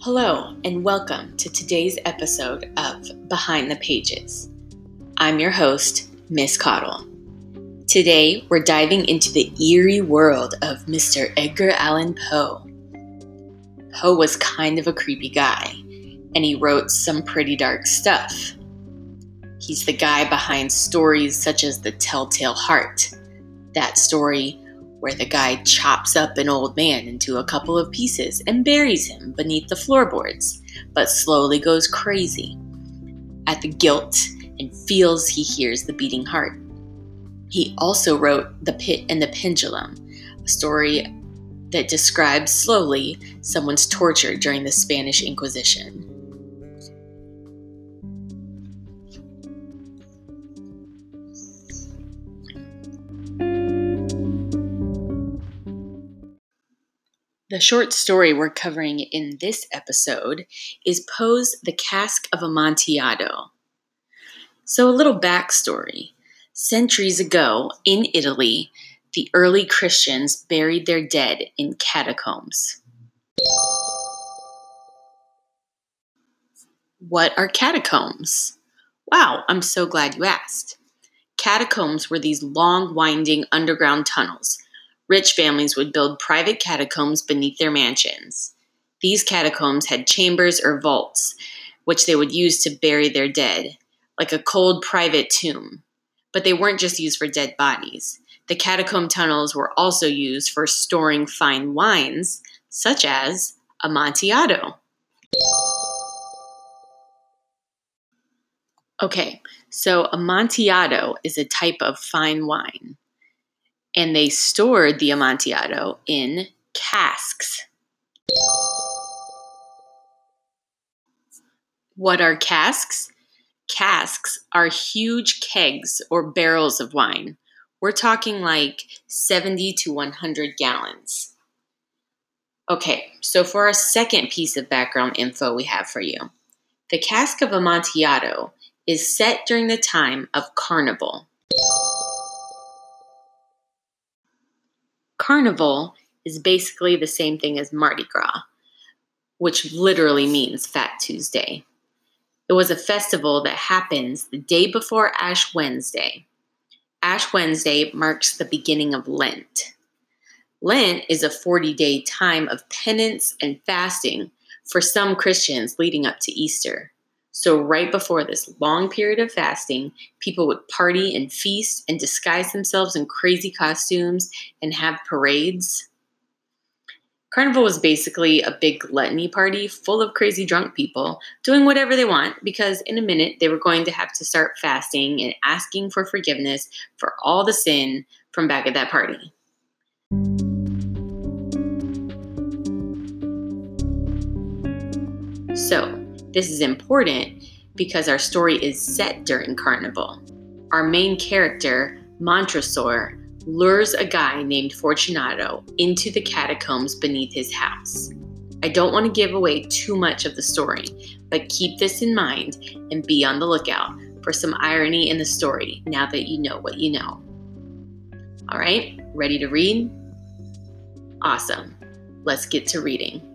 Hello, and welcome to today's episode of Behind the Pages. I'm your host, Miss Cottle. Today, we're diving into the eerie world of Mr. Edgar Allan Poe. Poe was kind of a creepy guy, and he wrote some pretty dark stuff. He's the guy behind stories such as The Telltale Heart, that story where the guy chops up an old man into a couple of pieces and buries him beneath the floorboards, but slowly goes crazy at the guilt and feels he hears the beating heart. He also wrote The Pit and the Pendulum, a story that describes slowly someone's torture during the Spanish Inquisition. The short story we're covering in this episode is Poe's The Cask of Amontillado. So, a little backstory. Centuries ago, in Italy, the early Christians buried their dead in catacombs. What are catacombs? Wow, I'm so glad you asked. Catacombs were these long, winding underground tunnels Rich families would build private catacombs beneath their mansions. These catacombs had chambers or vaults, which they would use to bury their dead, like a cold private tomb. But they weren't just used for dead bodies. The catacomb tunnels were also used for storing fine wines, such as Amontillado. Okay, so Amontillado is a type of fine wine and they stored the Amontillado in casks. What are casks? Casks are huge kegs or barrels of wine. We're talking like 70 to 100 gallons. Okay, so for our second piece of background info we have for you, the cask of Amontillado is set during the time of Carnival. Carnival is basically the same thing as Mardi Gras, which literally means Fat Tuesday. It was a festival that happens the day before Ash Wednesday. Ash Wednesday marks the beginning of Lent. Lent is a 40 day time of penance and fasting for some Christians leading up to Easter. So, right before this long period of fasting, people would party and feast and disguise themselves in crazy costumes and have parades. Carnival was basically a big gluttony party full of crazy drunk people doing whatever they want because in a minute they were going to have to start fasting and asking for forgiveness for all the sin from back at that party. So, this is important because our story is set during Carnival. Our main character, Montresor, lures a guy named Fortunato into the catacombs beneath his house. I don't want to give away too much of the story, but keep this in mind and be on the lookout for some irony in the story now that you know what you know. All right, ready to read? Awesome. Let's get to reading.